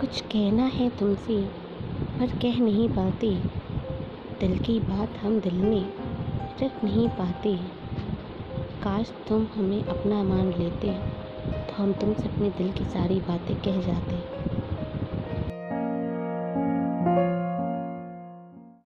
कुछ कहना है तुमसे, पर कह नहीं पाते। दिल की बात हम दिल में रख नहीं पाते। काश तुम हमें अपना मान लेते तो हम तुमसे अपने दिल की सारी बातें कह जाते।